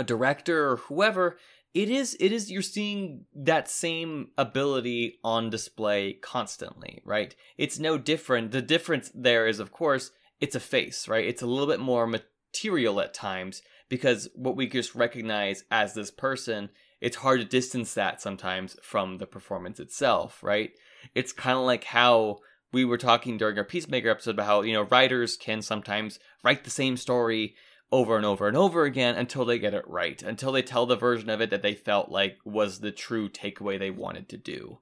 a director or whoever, it is it is you're seeing that same ability on display constantly, right? It's no different. The difference there is of course it's a face, right? It's a little bit more material at times because what we just recognize as this person, it's hard to distance that sometimes from the performance itself, right? It's kind of like how we were talking during our Peacemaker episode about how, you know, writers can sometimes write the same story over and over and over again until they get it right, until they tell the version of it that they felt like was the true takeaway they wanted to do.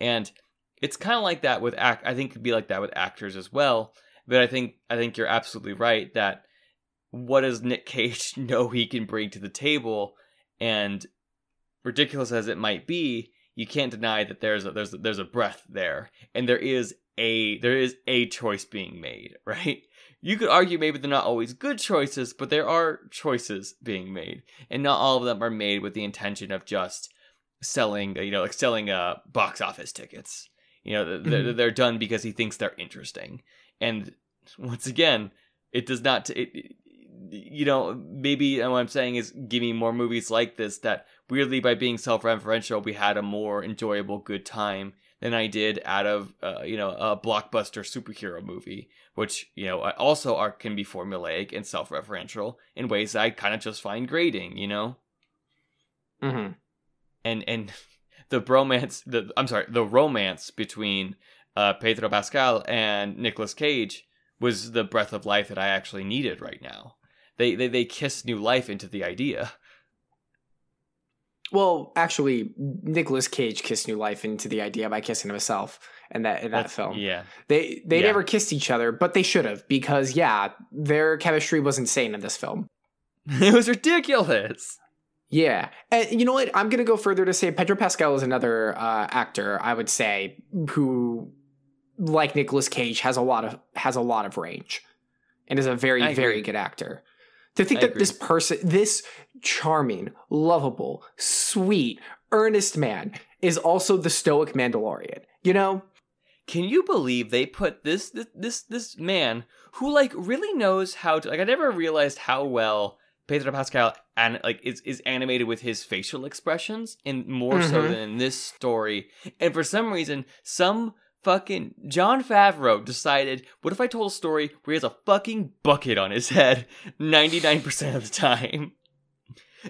And it's kind of like that with act I think it could be like that with actors as well, but I think I think you're absolutely right that what does Nick Cage know he can bring to the table and ridiculous as it might be, you can't deny that there's a there's a, there's a breath there and there is a there is a choice being made, right? You could argue maybe they're not always good choices, but there are choices being made, and not all of them are made with the intention of just selling, you know, like selling uh box office tickets. You know, they're, Mhm. they're done because he thinks they're interesting, and once again, it does not. T- it, you know, maybe what I'm saying is give me more movies like this that weirdly by being self-referential, we had a more enjoyable, good time than I did out of uh, you know a blockbuster superhero movie, which you know also are can be formulaic and self-referential in ways that I kind of just find grating. You know, hmm and and the bromance, the I'm sorry, the romance between uh, Pedro Pascal and Nicolas Cage was the breath of life that I actually needed right now. They they they kiss new life into the idea. Well, actually, Nicolas Cage kissed new life into the idea by kissing himself in that in that That's- film. yeah. They they Yeah. never kissed each other, but they should have because yeah, their chemistry was insane in this film. it was ridiculous. Yeah, and you know what? I'm gonna go further to say Pedro Pascal is another uh, actor. I would say who, like Nicolas Cage, has a lot of has a lot of range, and is a very I agree. very good actor. To think I that this person, this charming, lovable, sweet, earnest man, is also the stoic Mandalorian. You know, Can you believe they put this this this, this man who like really knows how to like I never realized how well Pedro Pascal and like is is animated with his facial expressions and more so Mhm. than in this story. And for some reason, some fucking Jon Favreau decided, what if I told a story where he has a fucking bucket on his head 99% of the time?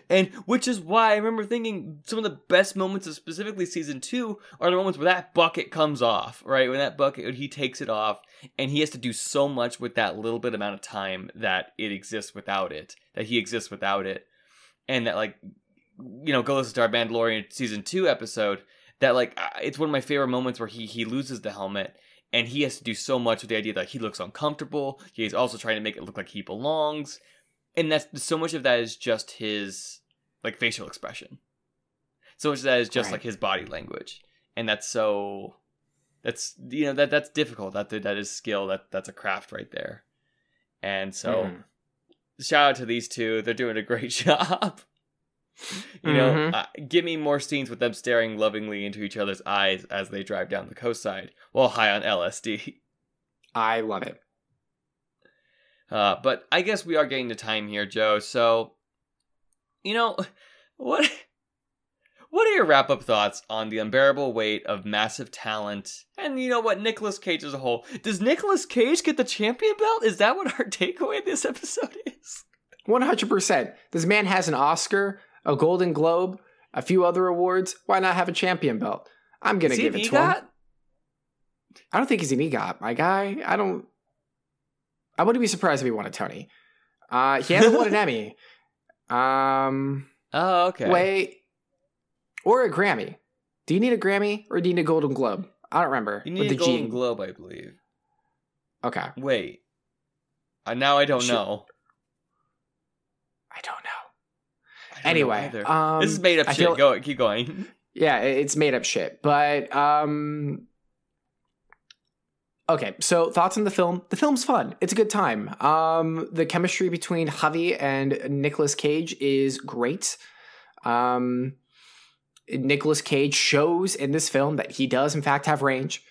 And which is why I remember thinking some of the best moments of specifically season two are the moments where that bucket comes off, right? When that bucket, he takes it off, and he has to do so much with that little bit amount of time that it exists without it, that he exists without it, and that like, you know, go listen to our Mandalorian season two episode. That like, it's one of my favorite moments where he he loses the helmet. And he has to do so much with the idea that he looks uncomfortable. He's also trying to make it look like he belongs and that's so much of that is just his like facial expression so much of that is just Right. like his body language and that's so that's you know that that's difficult that that is skill that that's a craft right there and so Mhm. shout out to these two they're doing a great job you know Mhm. uh, give me more scenes with them staring lovingly into each other's eyes as they drive down the coastside while high on lsd I love it. Uh, but I guess we are getting to time here, Joe. So, you know, what what are your wrap up thoughts on the unbearable weight of massive talent and you know what Nicolas Cage as a whole? Does Nicolas Cage get the champion belt? Is that what our takeaway this episode is? One hundred percent. This man has an Oscar, a Golden Globe, a few other awards. Why not have a champion belt? I'm gonna give it to him. I don't think he's an EGOT, my guy. I don't. I wouldn't be surprised if he won a Tony. Uh, he hasn't won an Emmy. Um, Oh, okay. wait, or a Grammy. Do you need a Grammy or do you need a Golden Globe? I don't remember. you need a the Golden G. Globe, I believe. Okay, Wait. Uh, now I don't know. I don't know Anyway, um, this is made up I shit. feel- Go, keep going. Yeah, it's made up shit. But um Okay, so thoughts on the film? The film's fun. It's a good time. Um the chemistry between Javi and Nicolas Cage is great. Um Nicolas Cage shows in this film that he does in fact have range.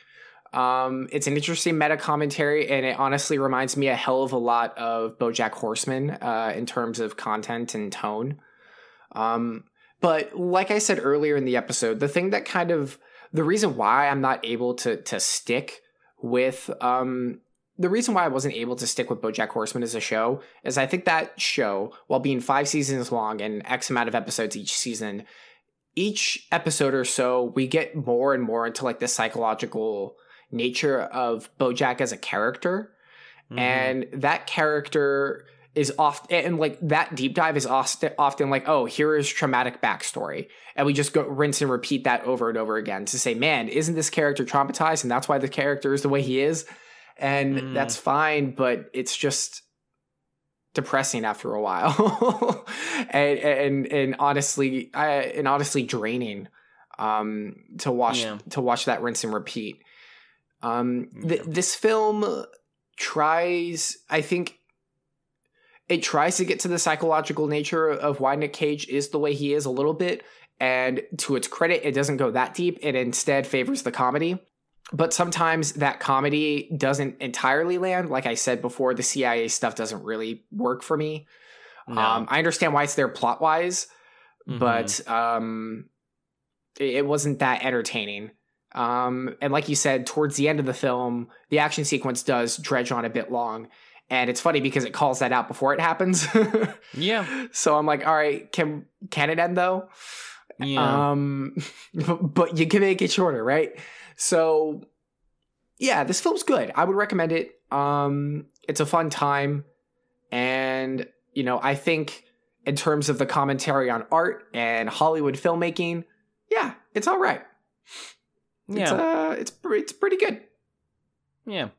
Um, it's an interesting meta commentary, and it honestly reminds me a hell of a lot of BoJack Horseman uh, in terms of content and tone. Um, but like I said earlier in the episode, the thing that kind of the reason why I'm not able to to stick with um the reason why I wasn't able to stick with BoJack Horseman as a show is I think that show, while being five seasons long and X amount of episodes each season, each episode or so we get more and more into like the psychological nature of BoJack as a character Mhm. and that character is often and like that deep dive is often often like oh here is traumatic backstory. And we just go rinse and repeat that over and over again to say man isn't this character traumatized? And that's why the character is the way he is. And Mm. that's fine but it's just depressing after a while. And and and honestly I, and honestly draining um to watch Yeah. to watch that rinse and repeat. Um th- this film tries, I think, it tries to get to the psychological nature of why Nick Cage is the way he is a little bit. And to its credit, it doesn't go that deep. It instead favors the comedy. But sometimes that comedy doesn't entirely land. Like I said before, the CIA stuff doesn't really work for me. No. Um, I understand why it's there plot wise, Mhm. but um, it, it wasn't that entertaining. Um, and like you said, towards the end of the film, the action sequence does dredge on a bit long. And it's funny because it calls that out before it happens. yeah, so I'm like, all right, can can it end though? yeah. Um, but you can make it shorter, right? So, yeah, this film's good. I would recommend it. Um, it's a fun time, and you know, I think in terms of the commentary on art and Hollywood filmmaking, yeah, it's all right. It's yeah. uh, it's it's pretty good. Yeah.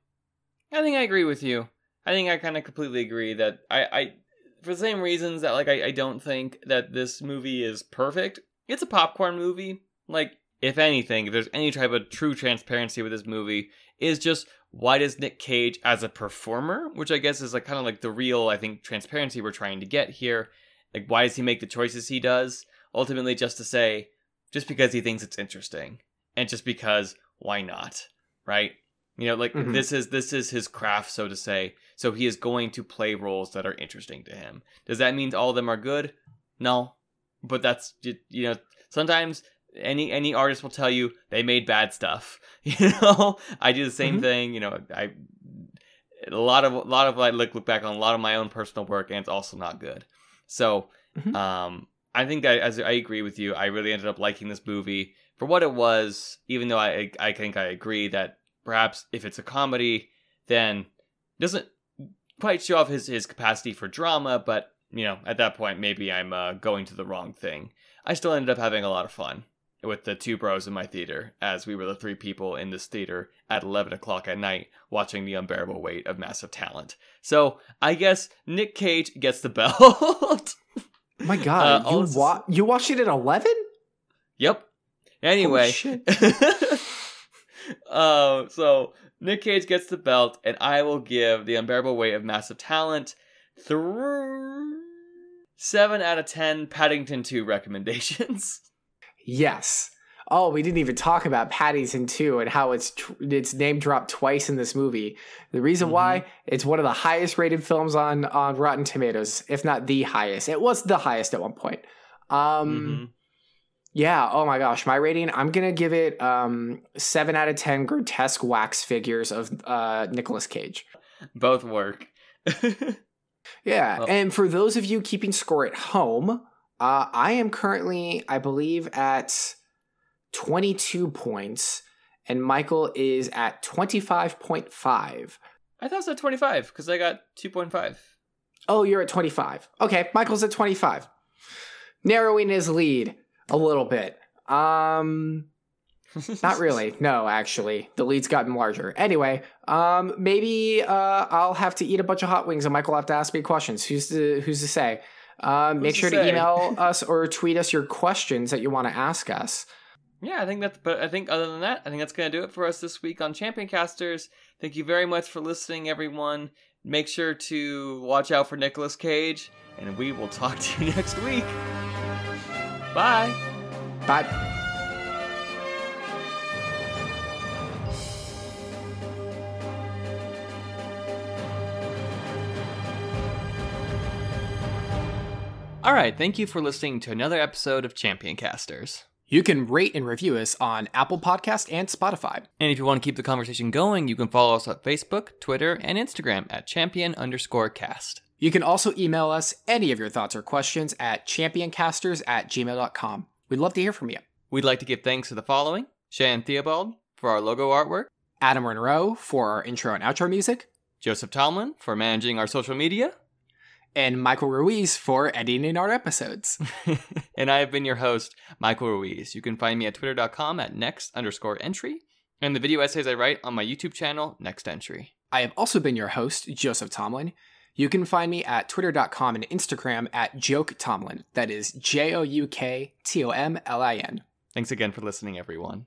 I think I agree with you. I think I kind of completely agree that I, I, for the same reasons that, like, I, I don't think that this movie is perfect. It's a popcorn movie. Like, if anything, if there's any type of true transparency with this movie, is just why does Nick Cage as a performer, which I guess is like kind of like the real, I think, transparency we're trying to get here. Like, why does he make the choices he does? Ultimately, just to say, just because he thinks it's interesting, and just because, why not? Right? You know, like Mhm. this is this is his craft, so to say. So he is going to play roles that are interesting to him. Does that mean all of them are good? No, but that's you know sometimes any any artist will tell you they made bad stuff. You know, I do the same Mhm. thing. You know, I a lot of a lot of I look look back on a lot of my own personal work, and it's also not good. So, Mhm. um, I think I as I agree with you. I really ended up liking this movie for what it was, even though I I think I agree that perhaps if it's a comedy, then doesn't quite show off his his capacity for drama. But you know, at that point, maybe I'm uh, going to the wrong thing. I still ended up having a lot of fun with the two bros in my theater, as we were the three people in this theater at 11 o'clock at night watching the unbearable weight of massive talent. So I guess Nick Cage gets the belt. My god, Uh, you is- wa- you watched it at eleven? yep. Anyway, shit. uh, so Nick Cage gets the belt, and I will give the unbearable weight of massive talent through seven out of ten Paddington Two recommendations. Yes. Oh, we didn't even talk about Paddington 2 and how it's tr- it's name dropped twice in this movie. The reason Mhm. why it's one of the highest rated films on on Rotten Tomatoes, if not the highest. It was the highest at one point. Um Mhm. Yeah, oh my gosh, my rating, I'm going to give it um 7 out of 10 grotesque wax figures of uh Nicolas Cage. Both work. Yeah, Well- and for those of you keeping score at home, uh, I am currently, I believe, at 22 points, and Michael is at 25.5. I thought it was at 25 because I got 2.5. Oh, you're at 25. Okay, Michael's at 25. Narrowing his lead a little bit. Um, not really. No, actually, the lead's gotten larger. Anyway, um, maybe uh, I'll have to eat a bunch of hot wings, and Michael will have to ask me questions. Who's to Who's to say? Um, make to sure to email us or tweet us your questions that you want to ask us. Yeah, I think that's. But I think other than that, I think that's going to do it for us this week on Champion Casters. Thank you very much for listening, everyone. Make sure to watch out for Nicolas Cage, and we will talk to you next week. Bye. Bye. All right, thank you for listening to another episode of Champion Casters. You can rate and review us on Apple Podcast and Spotify. And if you want to keep the conversation going, you can follow us on Facebook, Twitter, and Instagram at champion underscore cast. You can also email us any of your thoughts or questions at championcasters at gmail.com. We'd love to hear from you. We'd like to give thanks to the following Shan Theobald for our logo artwork, Adam Monroe for our intro and outro music, Joseph Tomlin for managing our social media, and Michael Ruiz for editing our episodes. and I have been your host, Michael Ruiz. You can find me at twitter.com at next underscore entry, and the video essays I write on my YouTube channel, Next Entry. I have also been your host, Joseph Tomlin. You can find me at twitter.com and Instagram at Jouk Tomlin. That is J O U K T O M L I N. Thanks again for listening, everyone.